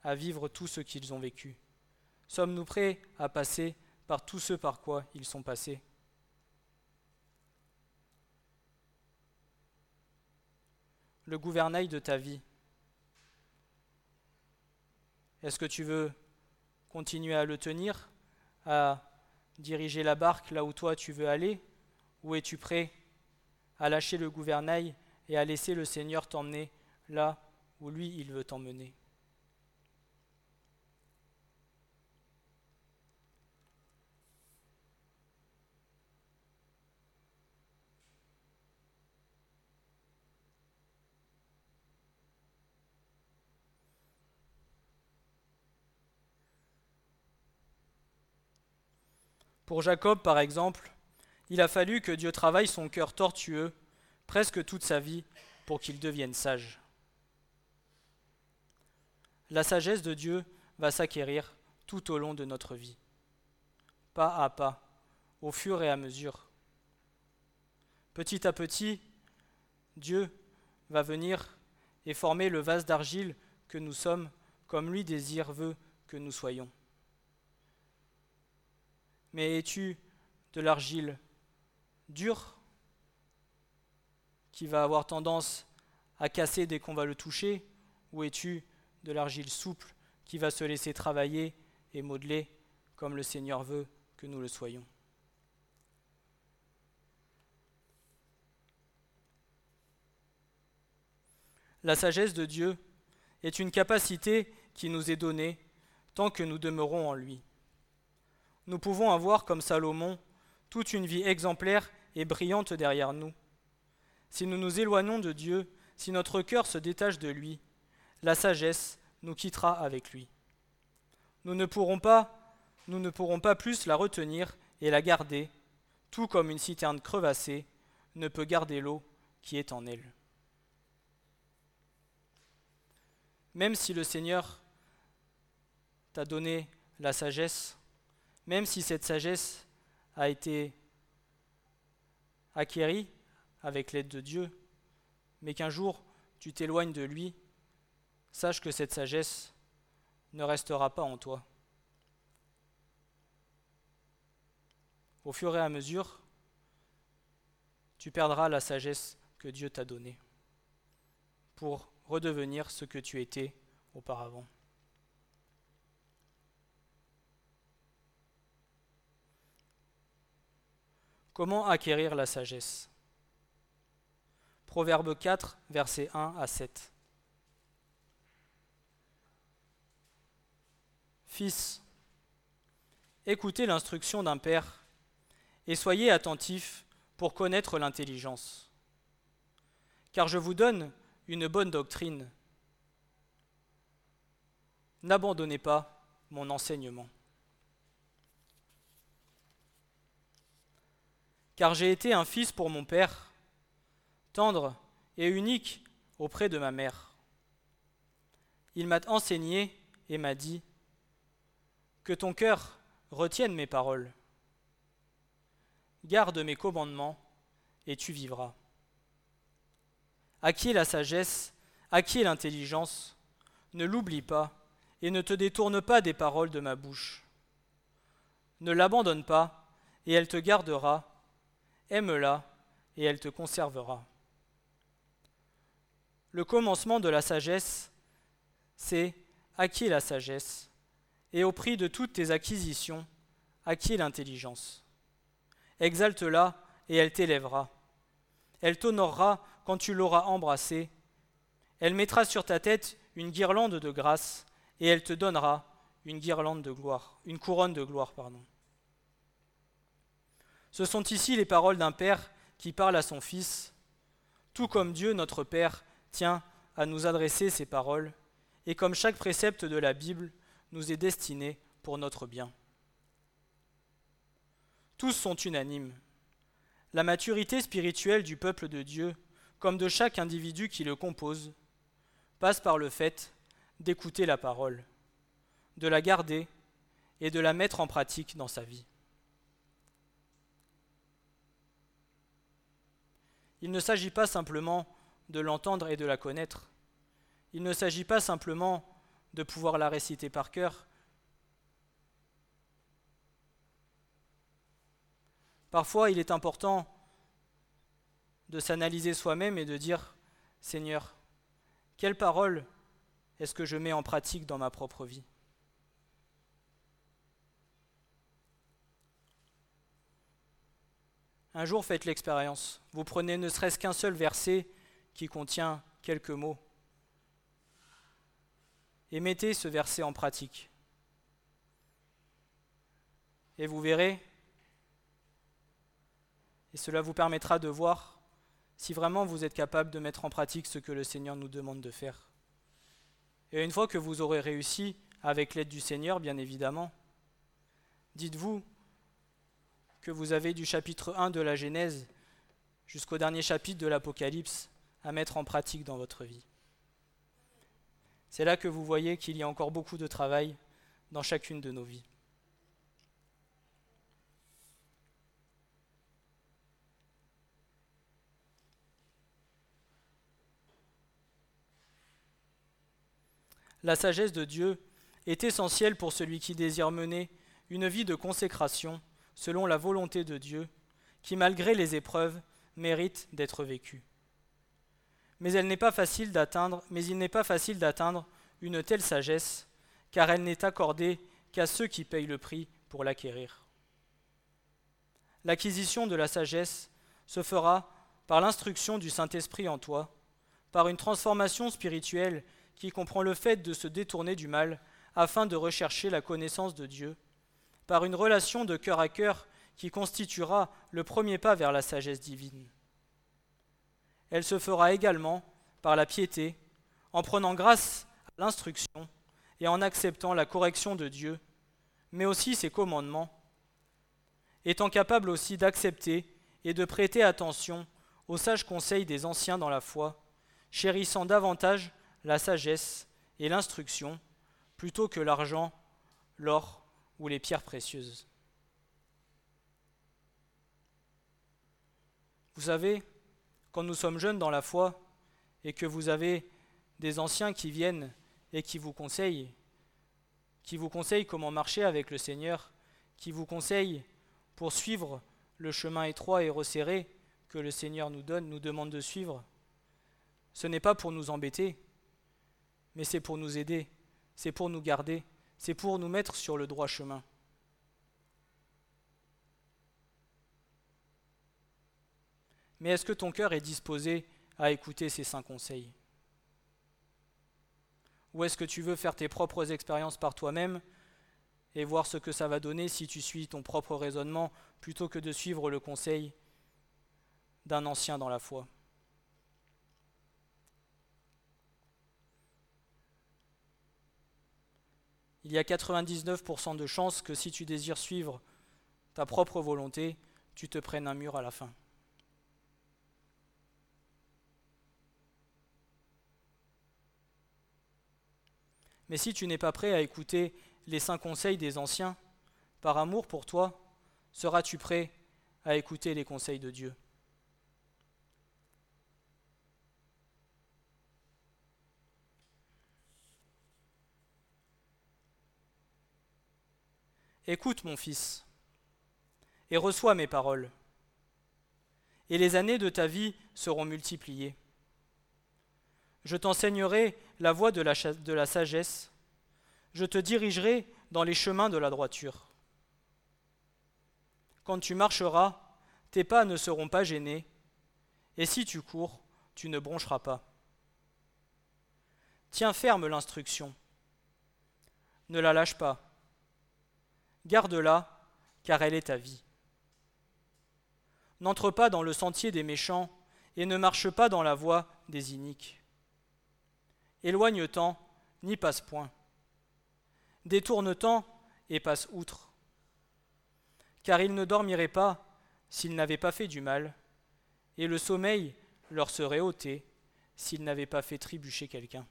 à vivre tout ce qu'ils ont vécu? Sommes-nous prêts à passer par tout ce par quoi ils sont passés? Le gouvernail de ta vie. Est-ce que tu veux continuer à le tenir, à diriger la barque là où toi tu veux aller? Ou es-tu prêt à lâcher le gouvernail et à laisser le Seigneur t'emmener là où lui il veut t'emmener. Pour Jacob, par exemple, il a fallu que Dieu travaille son cœur tortueux presque toute sa vie pour qu'il devienne sage. La sagesse de Dieu va s'acquérir tout au long de notre vie, pas à pas, au fur et à mesure. Petit à petit, Dieu va venir et former le vase d'argile que nous sommes comme lui désire veut que nous soyons. Mais es-tu de l'argile dure qui va avoir tendance à casser dès qu'on va le toucher Ou es-tu de l'argile souple qui va se laisser travailler et modeler comme le Seigneur veut que nous le soyons? La sagesse de Dieu est une capacité qui nous est donnée tant que nous demeurons en lui. Nous pouvons avoir, comme Salomon, toute une vie exemplaire et brillante derrière nous. Si nous nous éloignons de Dieu, si notre cœur se détache de lui, la sagesse nous quittera avec lui. Nous ne pourrons pas, nous ne pourrons pas plus la retenir et la garder, tout comme une citerne crevassée ne peut garder l'eau qui est en elle. Même si le Seigneur t'a donné la sagesse, même si cette sagesse a été acquérie avec l'aide de Dieu, mais qu'un jour tu t'éloignes de lui, sache que cette sagesse ne restera pas en toi. Au fur et à mesure, tu perdras la sagesse que Dieu t'a donnée pour redevenir ce que tu étais auparavant. Comment acquérir la sagesse? Proverbe 4, versets 1 à 7. Fils, écoutez l'instruction d'un père et soyez attentifs pour connaître l'intelligence. Car je vous donne une bonne doctrine. N'abandonnez pas mon enseignement. Car j'ai été un fils pour mon père, tendre et unique auprès de ma mère. Il m'a enseigné et m'a dit, que ton cœur retienne mes paroles. Garde mes commandements, et tu vivras. Acquiers la sagesse, acquiers l'intelligence, ne l'oublie pas, et ne te détourne pas des paroles de ma bouche. Ne l'abandonne pas, et elle te gardera, aime-la, et elle te conservera. Le commencement de la sagesse, c'est acquiers la sagesse, et au prix de toutes tes acquisitions, acquiers l'intelligence. Exalte-la, et elle t'élèvera. Elle t'honorera quand tu l'auras embrassée. Elle mettra sur ta tête une guirlande de grâce, et elle te donnera une guirlande de gloire, une couronne de gloire, pardon. Ce sont ici les paroles d'un père qui parle à son fils, tout comme Dieu, notre Père, tient à nous adresser ces paroles, et comme chaque précepte de la Bible nous est destiné pour notre bien. Tous sont unanimes. La maturité spirituelle du peuple de Dieu, comme de chaque individu qui le compose, passe par le fait d'écouter la parole, de la garder et de la mettre en pratique dans sa vie. Il ne s'agit pas simplement de l'entendre et de la connaître. Il ne s'agit pas simplement de pouvoir la réciter par cœur. Parfois, il est important de s'analyser soi-même et de dire, Seigneur, quelle parole est-ce que je mets en pratique dans ma propre vie? Un jour, faites l'expérience. Vous prenez ne serait-ce qu'un seul verset qui contient quelques mots et mettez ce verset en pratique. Et vous verrez, et cela vous permettra de voir si vraiment vous êtes capable de mettre en pratique ce que le Seigneur nous demande de faire. Et une fois que vous aurez réussi, avec l'aide du Seigneur bien évidemment, dites-vous que vous avez du chapitre 1 de la Genèse jusqu'au dernier chapitre de l'Apocalypse à mettre en pratique dans votre vie. C'est là que vous voyez qu'il y a encore beaucoup de travail dans chacune de nos vies. La sagesse de Dieu est essentielle pour celui qui désire mener une vie de consécration selon la volonté de Dieu, qui malgré les épreuves mérite d'être vécue mais elle n'est pas facile d'atteindre, mais il n'est pas facile d'atteindre une telle sagesse, car elle n'est accordée qu'à ceux qui payent le prix pour l'acquérir. L'acquisition de la sagesse se fera par l'instruction du Saint-Esprit en toi, par une transformation spirituelle qui comprend le fait de se détourner du mal afin de rechercher la connaissance de Dieu, par une relation de cœur à cœur qui constituera le premier pas vers la sagesse divine. Elle se fera également par la piété, en prenant grâce à l'instruction et en acceptant la correction de Dieu, mais aussi ses commandements, étant capable aussi d'accepter et de prêter attention aux sages conseils des anciens dans la foi, chérissant davantage la sagesse et l'instruction plutôt que l'argent, l'or ou les pierres précieuses. Vous savez, quand nous sommes jeunes dans la foi et que vous avez des anciens qui viennent et qui vous conseillent, qui vous conseillent comment marcher avec le Seigneur, qui vous conseillent pour suivre le chemin étroit et resserré que le Seigneur nous donne, nous demande de suivre, ce n'est pas pour nous embêter, mais c'est pour nous aider, c'est pour nous garder, c'est pour nous mettre sur le droit chemin. Mais est-ce que ton cœur est disposé à écouter ces saints conseils? Ou est-ce que tu veux faire tes propres expériences par toi-même et voir ce que ça va donner si tu suis ton propre raisonnement plutôt que de suivre le conseil d'un ancien dans la foi? Il y a 99% de chances que si tu désires suivre ta propre volonté, tu te prennes un mur à la fin. Mais si tu n'es pas prêt à écouter les saints conseils des anciens, par amour pour toi, seras-tu prêt à écouter les conseils de Dieu? Écoute, mon fils, et reçois mes paroles, et les années de ta vie seront multipliées. Je t'enseignerai la voie de la, sagesse, je te dirigerai dans les chemins de la droiture. Quand tu marcheras, tes pas ne seront pas gênés, et si tu cours, tu ne broncheras pas. Tiens ferme l'instruction, ne la lâche pas Garde-la, car elle est ta vie. N'entre pas dans le sentier des méchants, et ne marche pas dans la voie des iniques. Éloigne-t'en, n'y passe point. Détourne-t'en et passe outre. Car ils ne dormiraient pas s'ils n'avaient pas fait du mal, et le sommeil leur serait ôté s'ils n'avaient pas fait trébucher quelqu'un.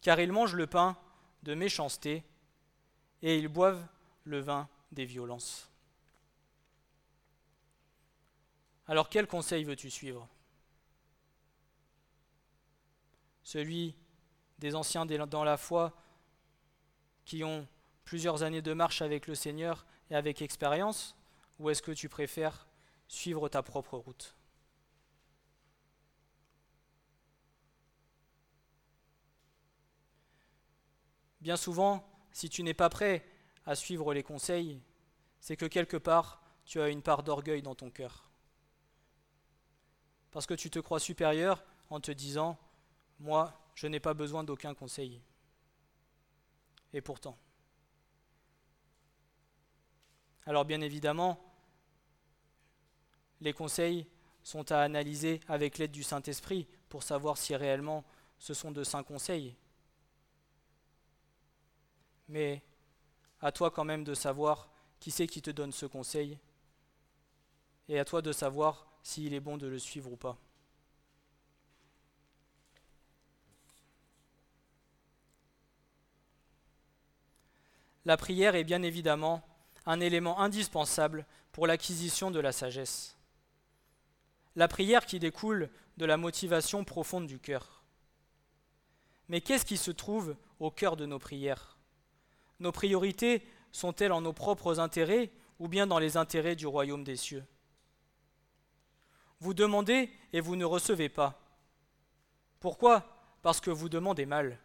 Car ils mangent le pain de méchanceté, et ils boivent le vin des violences. Alors quel conseil veux-tu suivre? Celui des anciens dans la foi qui ont plusieurs années de marche avec le Seigneur et avec expérience Ou est-ce que tu préfères suivre ta propre route? Bien souvent, si tu n'es pas prêt à suivre les conseils, c'est que quelque part, tu as une part d'orgueil dans ton cœur. Parce que tu te crois supérieur en te disant, moi, je n'ai pas besoin d'aucun conseil. Et pourtant. Alors bien évidemment, les conseils sont à analyser avec l'aide du Saint-Esprit pour savoir si réellement ce sont de saints conseils mais à toi quand même de savoir qui c'est qui te donne ce conseil, et à toi de savoir s'il est bon de le suivre ou pas. La prière est bien évidemment un élément indispensable pour l'acquisition de la sagesse. La prière qui découle de la motivation profonde du cœur. Mais qu'est-ce qui se trouve au cœur de nos prières? Nos priorités sont-elles en nos propres intérêts ou bien dans les intérêts du royaume des cieux? Vous demandez et vous ne recevez pas. Pourquoi? Parce que vous demandez mal,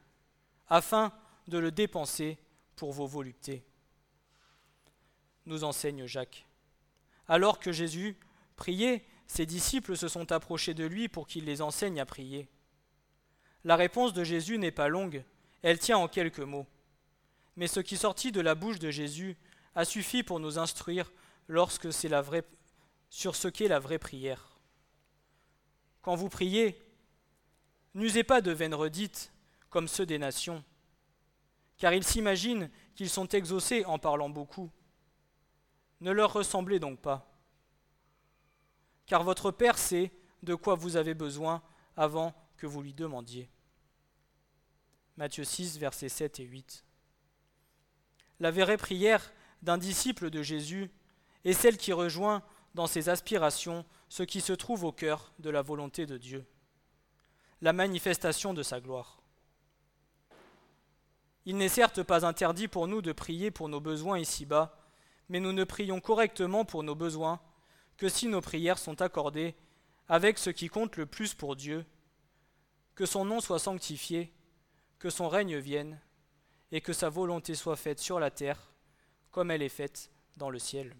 afin de le dépenser pour vos voluptés. Nous enseigne Jacques. Alors que Jésus priait, ses disciples se sont approchés de lui pour qu'il les enseigne à prier. La réponse de Jésus n'est pas longue, elle tient en quelques mots. Mais ce qui sortit de la bouche de Jésus a suffi pour nous instruire lorsque c'est la vraie, sur ce qu'est la vraie prière. Quand vous priez, n'usez pas de vaines redites comme ceux des nations, car ils s'imaginent qu'ils sont exaucés en parlant beaucoup. Ne leur ressemblez donc pas, car votre Père sait de quoi vous avez besoin avant que vous lui demandiez. Matthieu 6, versets 7 et 8. La vraie prière d'un disciple de Jésus est celle qui rejoint dans ses aspirations ce qui se trouve au cœur de la volonté de Dieu, la manifestation de sa gloire. Il n'est certes pas interdit pour nous de prier pour nos besoins ici-bas, mais nous ne prions correctement pour nos besoins que si nos prières sont accordées avec ce qui compte le plus pour Dieu, que son nom soit sanctifié, que son règne vienne, et que sa volonté soit faite sur la terre comme elle est faite dans le ciel.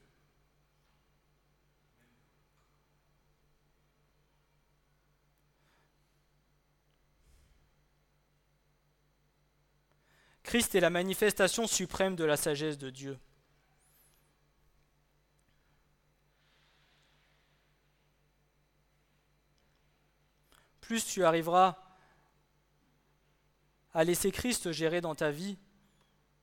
Christ est la manifestation suprême de la sagesse de Dieu. Plus tu arriveras à laisser Christ gérer dans ta vie,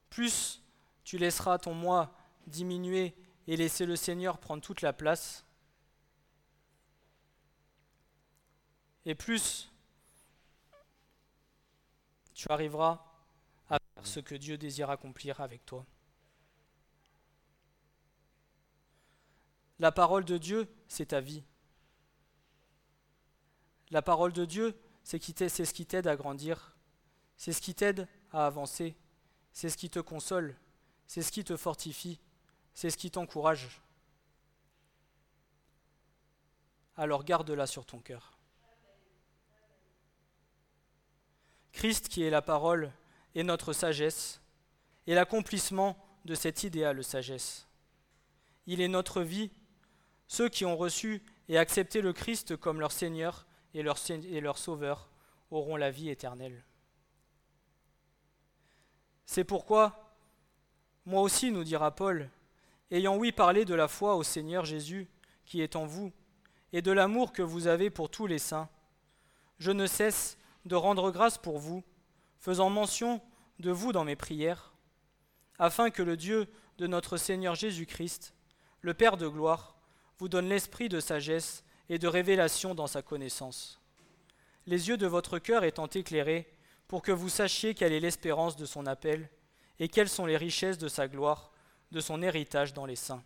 plus tu laisseras ton moi diminuer et laisser le Seigneur prendre toute la place, et plus tu arriveras à faire ce que Dieu désire accomplir avec toi. La parole de Dieu, c'est ta vie. La parole de Dieu, c'est ce qui t'aide à grandir, c'est ce qui t'aide à avancer, c'est ce qui te console, c'est ce qui te fortifie, c'est ce qui t'encourage. Alors garde-la sur ton cœur. Christ, qui est la parole, est notre sagesse et l'accomplissement de cet idéal sagesse. Il est notre vie. Ceux qui ont reçu et accepté le Christ comme leur Seigneur et leur Sauveur auront la vie éternelle. C'est pourquoi, moi aussi, nous dira Paul, ayant oui parlé de la foi au Seigneur Jésus qui est en vous, et de l'amour que vous avez pour tous les saints, je ne cesse de rendre grâce pour vous, faisant mention de vous dans mes prières, afin que le Dieu de notre Seigneur Jésus-Christ, le Père de gloire, vous donne l'esprit de sagesse et de révélation dans sa connaissance. Les yeux de votre cœur étant éclairés, pour que vous sachiez quelle est l'espérance de son appel, et quelles sont les richesses de sa gloire, de son héritage dans les saints,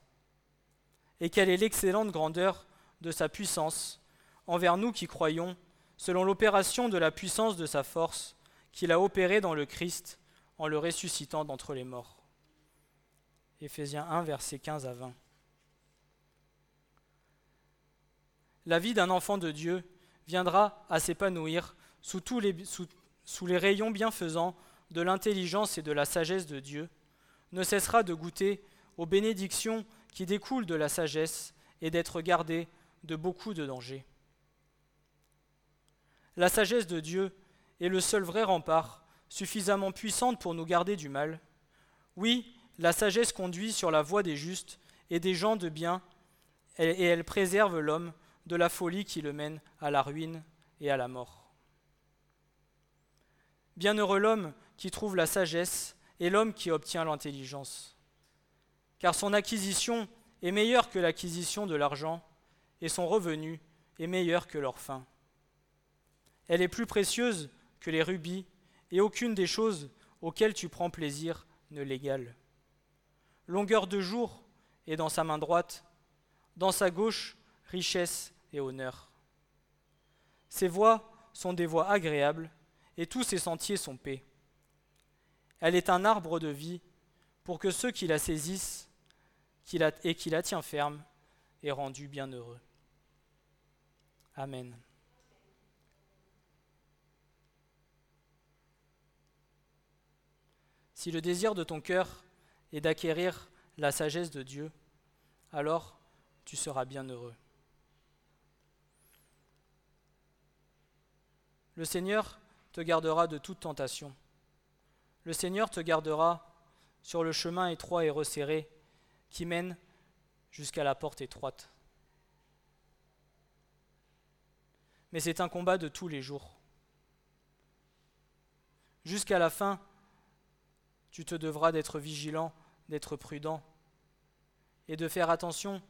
et quelle est l'excellente grandeur de sa puissance envers nous qui croyons, selon l'opération de la puissance de sa force, qu'il a opérée dans le Christ, en le ressuscitant d'entre les morts. Éphésiens 1, versets 15 à 20. La vie d'un enfant de Dieu viendra à s'épanouir sous, tous les, sous les rayons bienfaisants de l'intelligence et de la sagesse de Dieu, ne cessera de goûter aux bénédictions qui découlent de la sagesse et d'être gardé de beaucoup de dangers. La sagesse de Dieu est le seul vrai rempart suffisamment puissante pour nous garder du mal. Oui, la sagesse conduit sur la voie des justes et des gens de bien, et elle préserve l'homme de la folie qui le mène à la ruine et à la mort. Bienheureux l'homme qui trouve la sagesse et l'homme qui obtient l'intelligence, car son acquisition est meilleure que l'acquisition de l'argent, et son revenu est meilleur que leur fin. Elle est plus précieuse que les rubis, et aucune des choses auxquelles tu prends plaisir ne l'égale. Longueur de jour est dans sa main droite, dans sa gauche, richesse et honneur. Ses voies sont des voies agréables, et tous ses sentiers sont paix. Elle est un arbre de vie pour que ceux qui la saisissent et qui la tient ferme aient rendu bienheureux. Amen. Si le désir de ton cœur est d'acquérir la sagesse de Dieu, alors tu seras bien heureux. Le Seigneur te gardera de toute tentation. Le Seigneur te gardera sur le chemin étroit et resserré qui mène jusqu'à la porte étroite. Mais c'est un combat de tous les jours. Jusqu'à la fin, tu te devras d'être vigilant, d'être prudent et de faire attention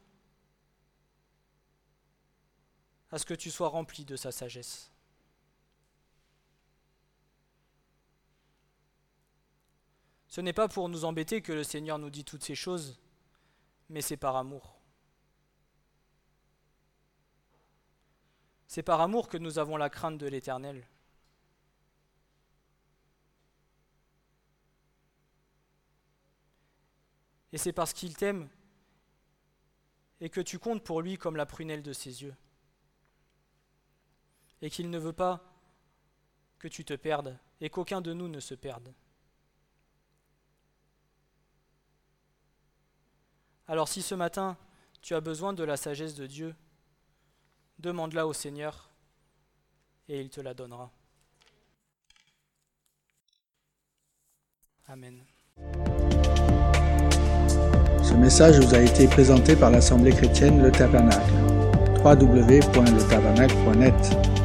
à ce que tu sois rempli de sa sagesse. Ce n'est pas pour nous embêter que le Seigneur nous dit toutes ces choses, mais c'est par amour. C'est par amour que nous avons la crainte de l'Éternel. Et c'est parce qu'il t'aime et que tu comptes pour lui comme la prunelle de ses yeux. Et qu'il ne veut pas que tu te perdes et qu'aucun de nous ne se perde. Alors si ce matin tu as besoin de la sagesse de Dieu, demande-la au Seigneur et il te la donnera. Amen. Ce message vous a été présenté par l'Assemblée chrétienne Le Tabernacle. www.letabernacle.net